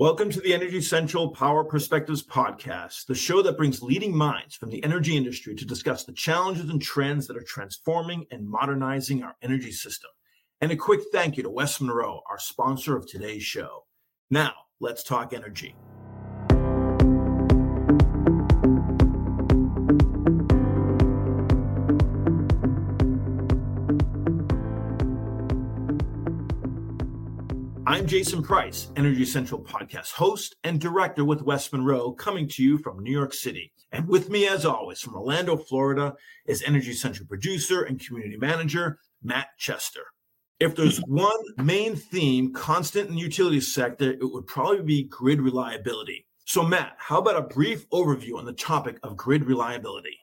Welcome to the Energy Central Power Perspectives podcast, the show that brings leading minds from the energy industry to discuss the challenges and trends that are transforming and modernizing our energy system. And a quick thank you to West Monroe, our sponsor of today's show. Now, let's talk energy. I'm Jason Price, Energy Central podcast host and director with West Monroe, coming to you from New York City. And with me, as always, from Orlando, Florida, is Energy Central producer and community manager, Matt Chester. If there's one main theme constant in the utility sector, it would probably be grid reliability. So, Matt, how about a brief overview on the topic of grid reliability?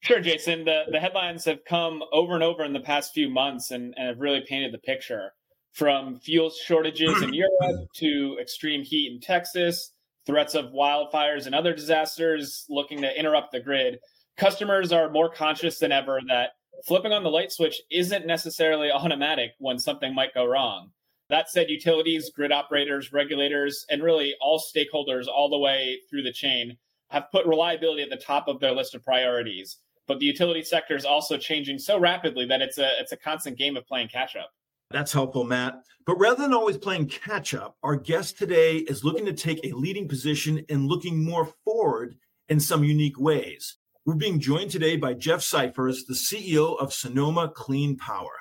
Sure, Jason. The, the headlines have come over and over in the past few months and, and have really painted the picture from fuel shortages in Europe to extreme heat in Texas, threats of wildfires and other disasters looking to interrupt the grid, customers are more conscious than ever that flipping on the light switch isn't necessarily automatic when something might go wrong. That said, utilities, grid operators, regulators, and really all stakeholders all the way through the chain have put reliability at the top of their list of priorities. But the utility sector is also changing so rapidly that it's a it's a constant game of playing catch up. That's helpful, Matt. But rather than always playing catch up, our guest today is looking to take a leading position and looking more forward in some unique ways. We're being joined today by Jeff Syphers, the CEO of Sonoma Clean Power.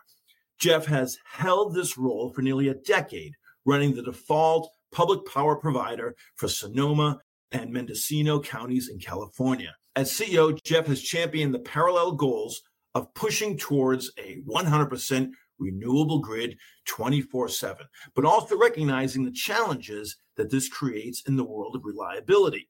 Jeff has held this role for nearly a decade, running the default public power provider for Sonoma and Mendocino counties in California. As CEO, Jeff has championed the parallel goals of pushing towards a 100% renewable grid 24 7, but also recognizing the challenges that this creates in the world of reliability.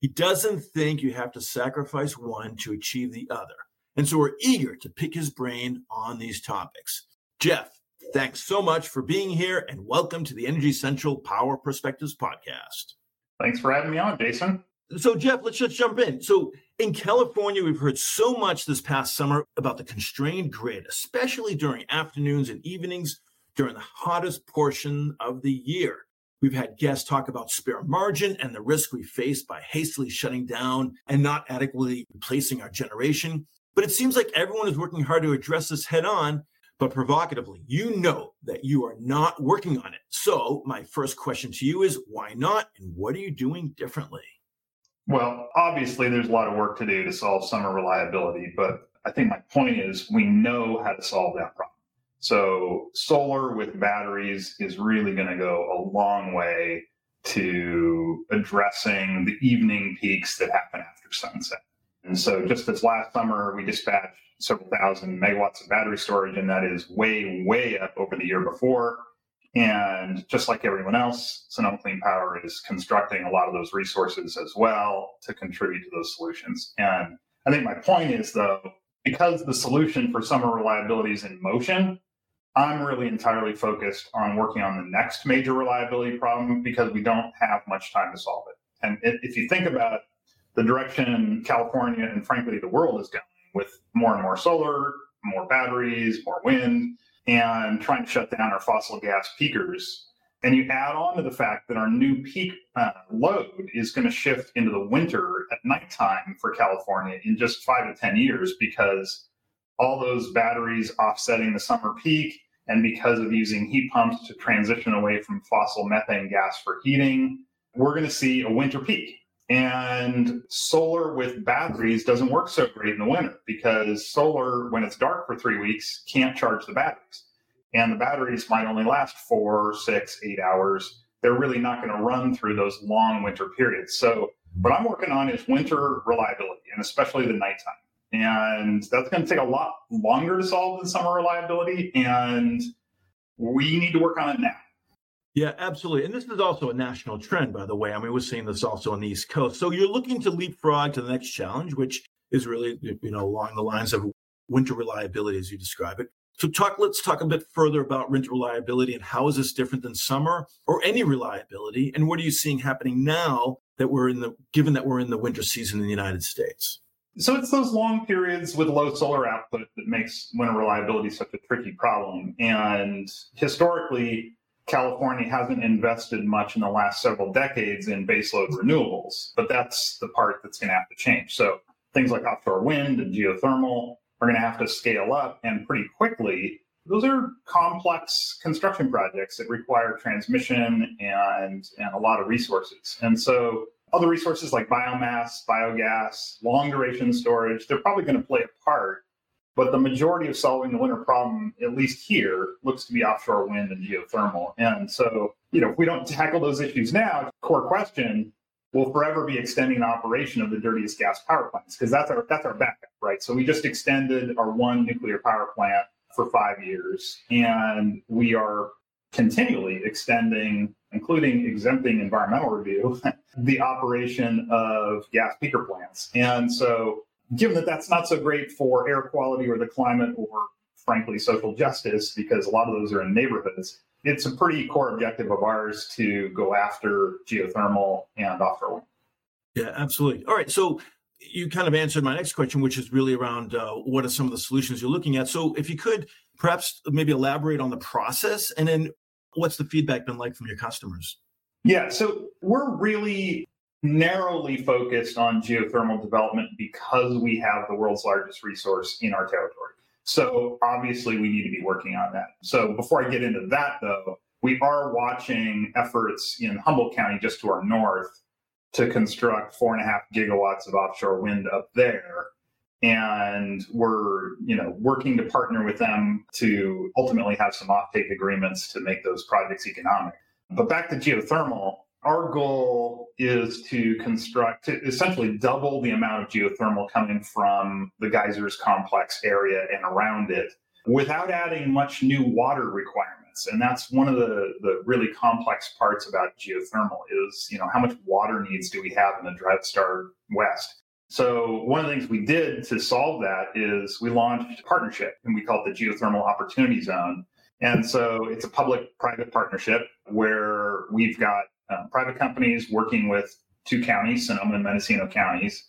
He doesn't think you have to sacrifice one to achieve the other. And so we're eager to pick his brain on these topics. Jeff, thanks so much for being here and welcome to the Energy Central Power Perspectives podcast. Thanks for having me on, Jason. So, Jeff, let's just jump in. So, in California, we've heard so much this past summer about the constrained grid, especially during afternoons and evenings during the hottest portion of the year. We've had guests talk about spare margin and the risk we face by hastily shutting down and not adequately replacing our generation. But it seems like everyone is working hard to address this head on. But provocatively, you know that you are not working on it. So, my first question to you is why not? And what are you doing differently? Well, obviously, there's a lot of work to do to solve summer reliability, but I think my point is we know how to solve that problem. So, solar with batteries is really going to go a long way to addressing the evening peaks that happen after sunset. And so, just this last summer, we dispatched several thousand megawatts of battery storage, and that is way, way up over the year before. And just like everyone else, Sonoma Clean Power is constructing a lot of those resources as well to contribute to those solutions. And I think my point is, though, because the solution for summer reliability is in motion, I'm really entirely focused on working on the next major reliability problem because we don't have much time to solve it. And if you think about the direction California and frankly the world is going with more and more solar, more batteries, more wind, and trying to shut down our fossil gas peakers. And you add on to the fact that our new peak uh, load is going to shift into the winter at nighttime for California in just five to 10 years because all those batteries offsetting the summer peak and because of using heat pumps to transition away from fossil methane gas for heating, we're going to see a winter peak. And solar with batteries doesn't work so great in the winter because solar, when it's dark for three weeks, can't charge the batteries. And the batteries might only last four, six, eight hours. They're really not going to run through those long winter periods. So, what I'm working on is winter reliability and especially the nighttime. And that's going to take a lot longer to solve than summer reliability. And we need to work on it now. Yeah, absolutely. And this is also a national trend, by the way. I mean, we're seeing this also on the East Coast. So you're looking to leapfrog to the next challenge, which is really, you know, along the lines of winter reliability, as you describe it. So talk, let's talk a bit further about winter reliability and how is this different than summer or any reliability? And what are you seeing happening now that we're in the, given that we're in the winter season in the United States? So it's those long periods with low solar output that makes winter reliability such a tricky problem. And historically, California hasn't invested much in the last several decades in baseload renewables, but that's the part that's going to have to change. So things like offshore wind and geothermal are going to have to scale up and pretty quickly. Those are complex construction projects that require transmission and, and a lot of resources. And so other resources like biomass, biogas, long duration storage, they're probably going to play a part but the majority of solving the winter problem, at least here, looks to be offshore wind and geothermal. And so, you know, if we don't tackle those issues now, core question, we'll forever be extending the operation of the dirtiest gas power plants because that's our that's our backup, right? So we just extended our one nuclear power plant for five years, and we are continually extending, including exempting environmental review, the operation of gas peaker plants. And so given that that's not so great for air quality or the climate or frankly social justice because a lot of those are in neighborhoods it's a pretty core objective of ours to go after geothermal and offshore wind. Yeah absolutely. All right so you kind of answered my next question which is really around uh, what are some of the solutions you're looking at? So if you could perhaps maybe elaborate on the process and then what's the feedback been like from your customers? Yeah so we're really narrowly focused on geothermal development because we have the world's largest resource in our territory. So obviously we need to be working on that. So before I get into that though, we are watching efforts in Humboldt County just to our north to construct four and a half gigawatts of offshore wind up there. And we're, you know, working to partner with them to ultimately have some offtake agreements to make those projects economic. But back to geothermal, our goal is to construct, to essentially double the amount of geothermal coming from the geysers complex area and around it without adding much new water requirements. And that's one of the, the really complex parts about geothermal is, you know, how much water needs do we have in the drought starved West? So one of the things we did to solve that is we launched a partnership and we call it the Geothermal Opportunity Zone. And so it's a public private partnership where we've got uh, private companies working with two counties, Sonoma and Mendocino counties,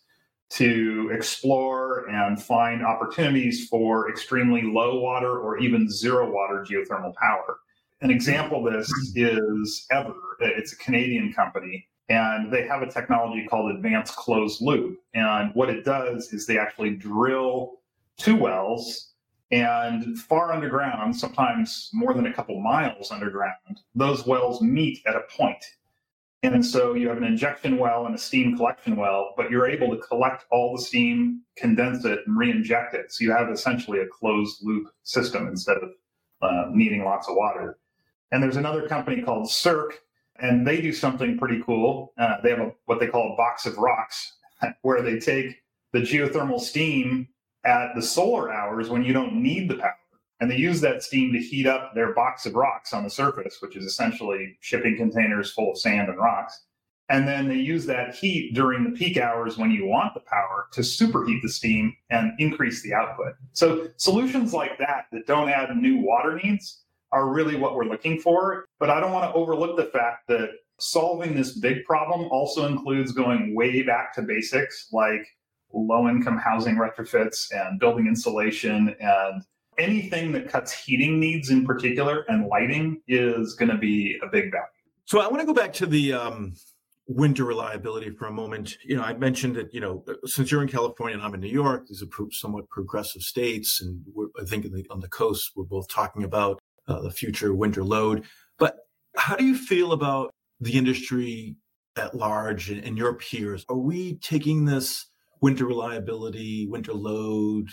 to explore and find opportunities for extremely low water or even zero water geothermal power. An example of this is Eavor. It's a Canadian company, and they have a technology called Advanced Closed Loop. And what it does is they actually drill two wells and far underground, sometimes more than a couple miles underground, those wells meet at a point and so you have an injection well and a steam collection well, but you're able to collect all the steam, condense it, and re-inject it. So you have essentially a closed loop system instead of uh, needing lots of water. And there's another company called Cyrq, and they do something pretty cool. Uh, they have a, what they call a box of rocks, where they take the geothermal steam at the solar hours when you don't need the power and they use that steam to heat up their box of rocks on the surface, which is essentially shipping containers full of sand and rocks. And then they use that heat during the peak hours when you want the power to superheat the steam and increase the output. So solutions like that that don't add new water needs are really what we're looking for. But I don't want to overlook the fact that solving this big problem also includes going way back to basics like low income housing retrofits and building insulation and anything that cuts heating needs in particular and lighting is going to be a big value. So I want to go back to the um, winter reliability for a moment. You know, I mentioned that, you know, since you're in California and I'm in New York, these are somewhat progressive states. And I think the, on the coast, we're both talking about uh, the future winter load. But how do you feel about the industry at large and, and your peers? Are we taking this winter reliability, winter load,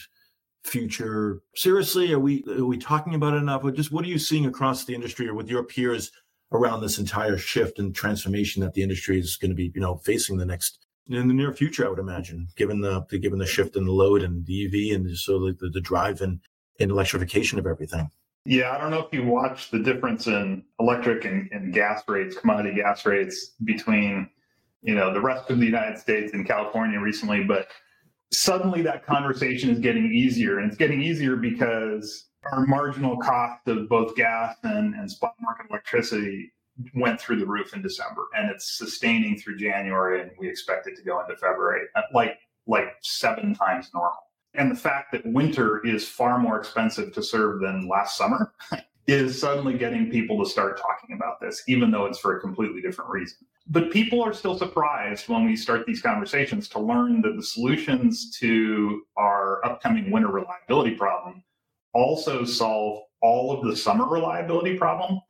future seriously? Are we are we talking about it enough? Or just what are you seeing across the industry or with your peers around this entire shift and transformation that the industry is going to be, you know, facing the next in the near future? I would imagine, given the given the shift in the load and the EV and so the, the drive and, and electrification of everything. Yeah, I don't know if you watch the difference in electric and, and gas rates, commodity gas rates between you know the rest of the United States and California recently, but suddenly that conversation is getting easier. And it's getting easier because our marginal cost of both gas and, and spot market electricity went through the roof in December and it's sustaining through January and we expect it to go into February uh, like like seven times normal. And the fact that winter is far more expensive to serve than last summer is suddenly getting people to start talking about this, even though it's for a completely different reason. But people are still surprised when we start these conversations to learn that the solutions to our upcoming winter reliability problem also solve all of the summer reliability problem.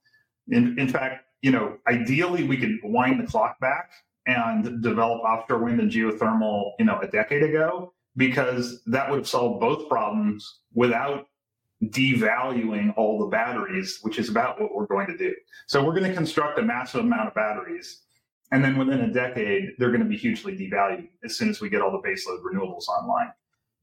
In, in fact, you know, ideally we could wind the clock back and develop offshore wind and geothermal, you know, a decade ago, because that would have solved both problems without devaluing all the batteries, which is about what we're going to do. So we're going to construct a massive amount of batteries. And then within a decade, they're going to be hugely devalued as soon as we get all the baseload renewables online.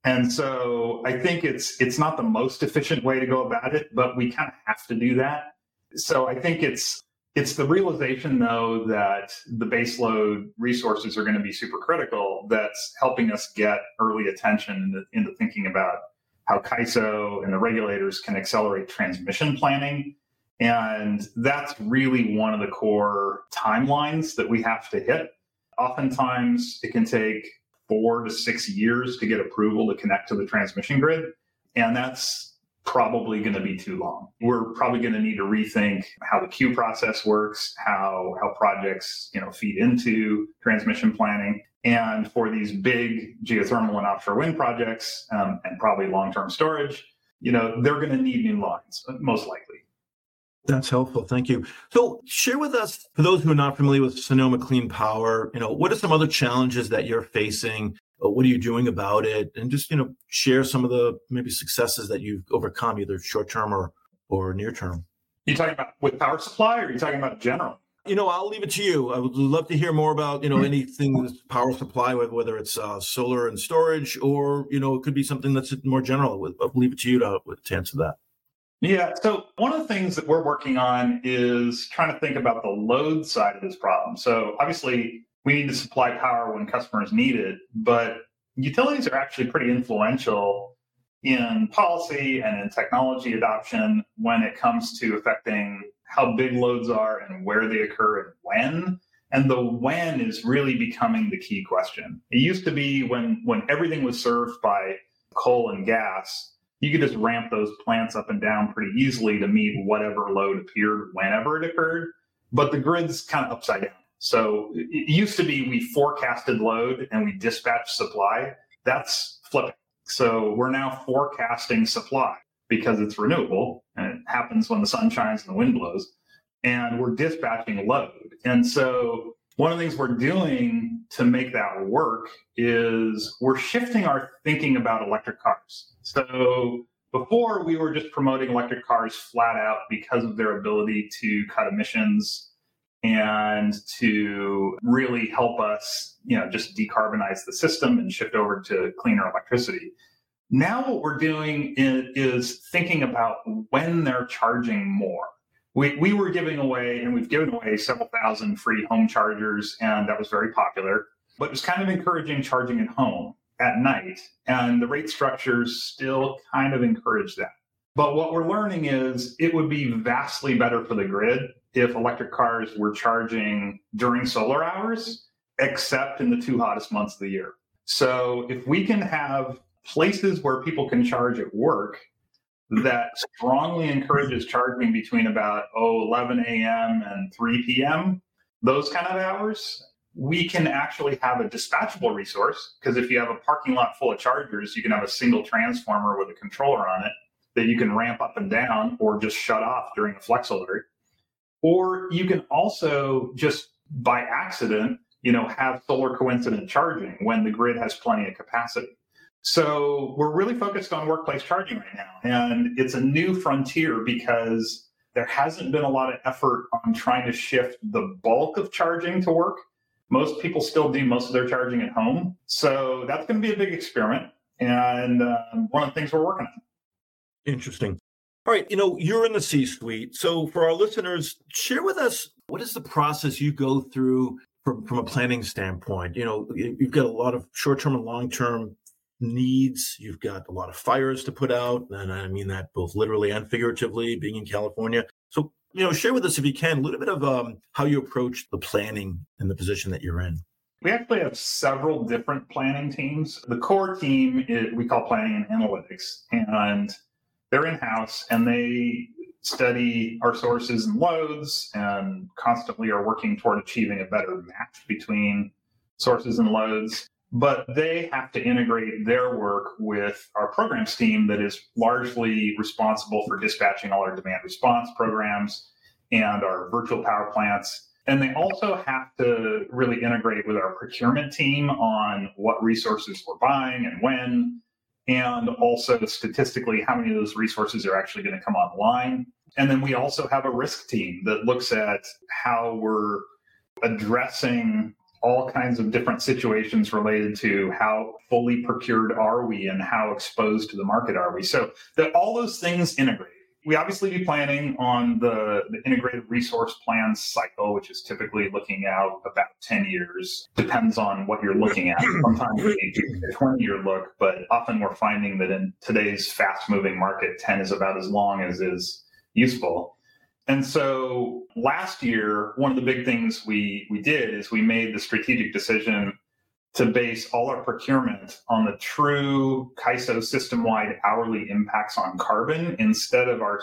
And so I think it's it's not the most efficient way to go about it, but we kind of have to do that. So I think it's it's the realization though that the baseload resources are going to be super critical that's helping us get early attention into, thinking about how CAISO and the regulators can accelerate transmission planning. And that's really one of the core timelines that we have to hit. Oftentimes, it can take four to six years to get approval to connect to the transmission grid. And that's probably going to be too long. We're probably going to need to rethink how the queue process works, how how projects you know feed into transmission planning, and for these big geothermal and offshore wind projects, um, and probably long term storage, you know they're going to need new lines most likely. That's helpful. Thank you. So, share with us, for those who are not familiar with Sonoma Clean Power, you know, what are some other challenges that you're facing? Uh, what are you doing about it? And just, you know, share some of the maybe successes that you've overcome, either short term or or near term. You talking about with power supply, or are you talking about general? You know, I'll leave it to you. I would love to hear more about you know anything with power supply, whether it's uh, solar and storage, or you know, it could be something that's more general. I'll leave it to you to, to answer that. Yeah. So one of the things that we're working on is trying to think about the load side of this problem. So obviously, we need to supply power when customers need it, but utilities are actually pretty influential in policy and in technology adoption when it comes to affecting how big loads are and where they occur and when. And the when is really becoming the key question. It used to be when when everything was served by coal and gas, you could just ramp those plants up and down pretty easily to meet whatever load appeared whenever it occurred. But the grid's kind of upside down. So it used to be we forecasted load and we dispatched supply. That's flipping. So we're now forecasting supply because it's renewable and it happens when the sun shines and the wind blows. And we're dispatching load. And so one of the things we're doing to make that work is we're shifting our thinking about electric cars. So before we were just promoting electric cars flat out because of their ability to cut emissions and to really help us, you know, just decarbonize the system and shift over to cleaner electricity. Now what we're doing is, is thinking about when they're charging more we, we were giving away, and we've given away several thousand free home chargers, and that was very popular. But it was kind of encouraging charging at home at night, and the rate structures still kind of encourage that. But what we're learning is it would be vastly better for the grid if electric cars were charging during solar hours, except in the two hottest months of the year. So if we can have places where people can charge at work that strongly encourages charging between about oh 11 a.m. and 3 p.m. Those kind of hours, we can actually have a dispatchable resource because if you have a parking lot full of chargers, you can have a single transformer with a controller on it that you can ramp up and down or just shut off during a flex alert. Or you can also just by accident, you know, have solar coincident charging when the grid has plenty of capacity. So we're really focused on workplace charging right now. And it's a new frontier because there hasn't been a lot of effort on trying to shift the bulk of charging to work. Most people still do most of their charging at home. So that's going to be a big experiment. And um, one of the things we're working on. Interesting. All right. You know, you're in the C suite. So for our listeners, share with us what is the process you go through from, from a planning standpoint? You know, you've got a lot of short term and long term needs. You've got a lot of fires to put out, and I mean that both literally and figuratively, being in California. So, you know, share with us if you can a little bit of um, how you approach the planning and the position that you're in. We actually have several different planning teams. The core team is, we call planning and analytics, and they're in house and they study our sources and loads and constantly are working toward achieving a better match between sources and loads. But they have to integrate their work with our programs team that is largely responsible for dispatching all our demand response programs and our virtual power plants. And they also have to really integrate with our procurement team on what resources we're buying and when, and also statistically how many of those resources are actually going to come online. And then we also have a risk team that looks at how we're addressing all kinds of different situations related to how fully procured are we and how exposed to the market are we. So that all those things integrate we obviously be planning on the, the integrated resource plan cycle, which is typically looking out about 10 years. Depends on what you're looking at. Sometimes we do a 20 year look, but often we're finding that in today's fast moving market, 10 is about as long as is useful. And so last year, one of the big things we, we did is we made the strategic decision to base all our procurement on the true CAISO system-wide hourly impacts on carbon instead of our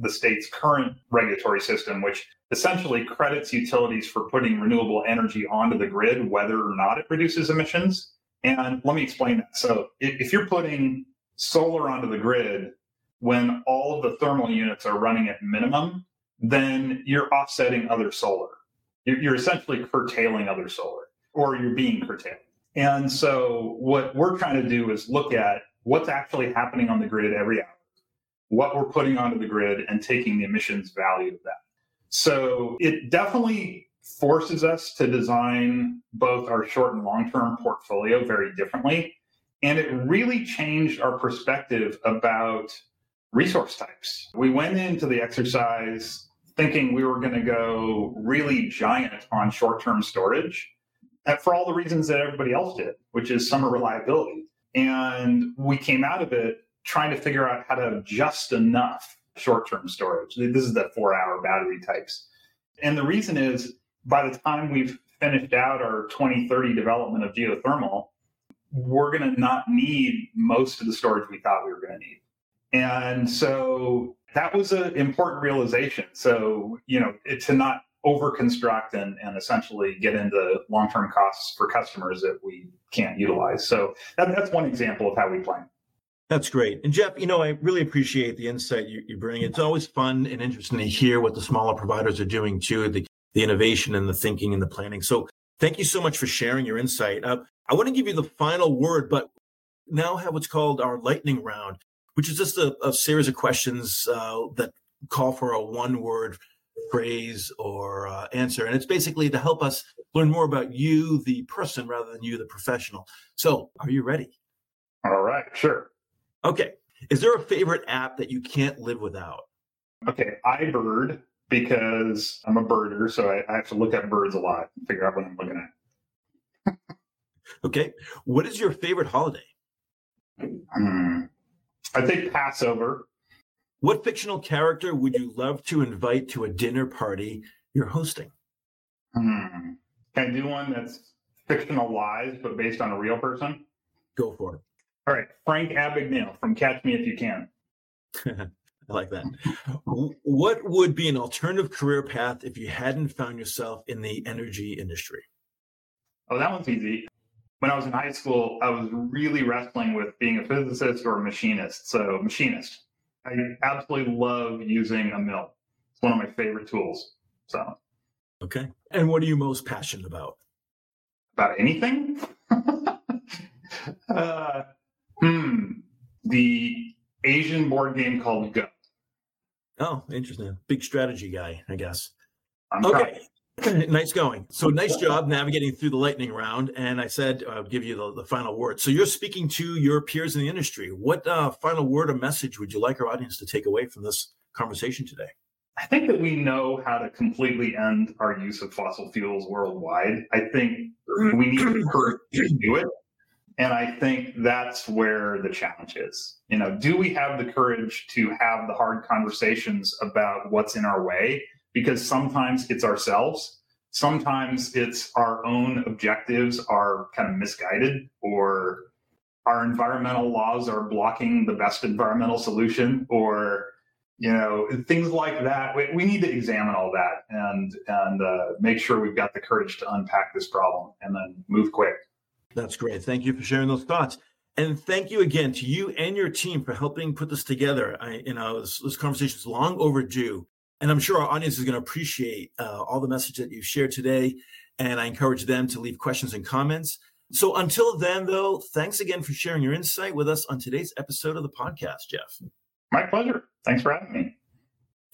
the state's current regulatory system, which essentially credits utilities for putting renewable energy onto the grid, whether or not it reduces emissions. And let me explain that. So if you're putting solar onto the grid when all of the thermal units are running at minimum, then you're offsetting other solar. You're essentially curtailing other solar or you're being curtailed. And so what we're trying to do is look at what's actually happening on the grid every hour, what we're putting onto the grid and taking the emissions value of that. So it definitely forces us to design both our short and long term portfolio very differently. And it really changed our perspective about resource types. We went into the exercise thinking we were going to go really giant on short term storage for all the reasons that everybody else did, which is summer reliability. And we came out of it trying to figure out how to just enough short term storage. This is the four hour battery types. And the reason is by the time we've finished out our 2030 development of geothermal, we're going to not need most of the storage we thought we were going to need. And so that was an important realization. So, you know, it, to not over construct and, and essentially get into long term costs for customers that we can't utilize. So that, that's one example of how we plan. That's great. And Jeff, you know, I really appreciate the insight you, you bring. It's always fun and interesting to hear what the smaller providers are doing too, the, the innovation and the thinking and the planning. So thank you so much for sharing your insight. Uh, I want to give you the final word, but now have what's called our lightning round, which is just a, a series of questions uh, that call for a one word phrase or uh, answer. And it's basically to help us learn more about you, the person, rather than you, the professional. So, are you ready? All right, sure. Okay. Is there a favorite app that you can't live without? Okay, iBird, because I'm a birder, so I, I have to look at birds a lot and figure out what I'm looking at. okay. What is your favorite holiday? Hmm. I think Passover what fictional character would you love to invite to a dinner party you're hosting? Hmm. Can I do one that's fictionalized but based on a real person? Go for it. All right. Frank Abagnale from Catch Me If You Can. I like that. what would be an alternative career path if you hadn't found yourself in the energy industry? Oh, that one's easy. When I was in high school, I was really wrestling with being a physicist or a machinist. So, machinist. I absolutely love using a mill. It's one of my favorite tools. So, okay. And what are you most passionate about? About anything? uh, hmm. The Asian board game called Go. Oh, interesting. Big strategy guy, I guess. I'm okay. Nice going. So nice job navigating through the lightning round. And I said I'll give you the, the final word. So you're speaking to your peers in the industry. What uh, final word or message would you like our audience to take away from this conversation today? I think that we know how to completely end our use of fossil fuels worldwide. I think we need to do it. And I think that's where the challenge is. You know, do we have the courage to have the hard conversations about what's in our way? Because sometimes it's ourselves sometimes it's our own objectives are kind of misguided or our environmental laws are blocking the best environmental solution or you know, things like that. We, we need to examine all that and and uh, make sure we've got the courage to unpack this problem and then move quick. That's great. Thank you for sharing those thoughts. And thank you again to you and your team for helping put this together. I, you know, this, this conversation is long overdue, and I'm sure our audience is going to appreciate uh, all the message that you've shared today. And I encourage them to leave questions and comments. So until then, though, thanks again for sharing your insight with us on today's episode of the podcast, Jeff. My pleasure. Thanks for having me.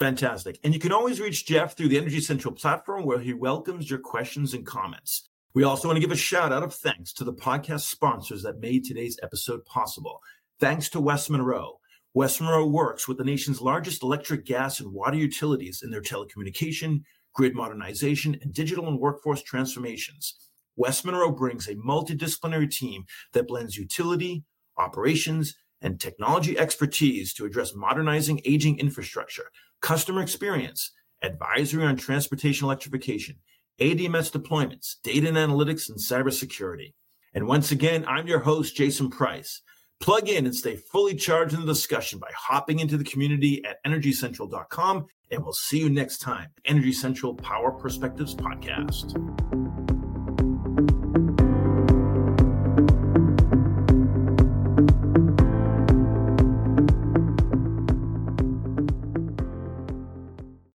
Fantastic. And you can always reach Jeff through the Energy Central platform where he welcomes your questions and comments. We also want to give a shout out of thanks to the podcast sponsors that made today's episode possible. Thanks to West Monroe. West Monroe works with the nation's largest electric, gas, and water utilities in their telecommunication, grid modernization, and digital and workforce transformations. West Monroe brings a multidisciplinary team that blends utility, operations, and technology expertise to address modernizing aging infrastructure, customer experience, advisory on transportation electrification, ADMS deployments, data and analytics, and cybersecurity. And once again, I'm your host, Jason Price. Plug in and stay fully charged in the discussion by hopping into the community at energycentral.com. And we'll see you next time. Energy Central Power Perspectives Podcast.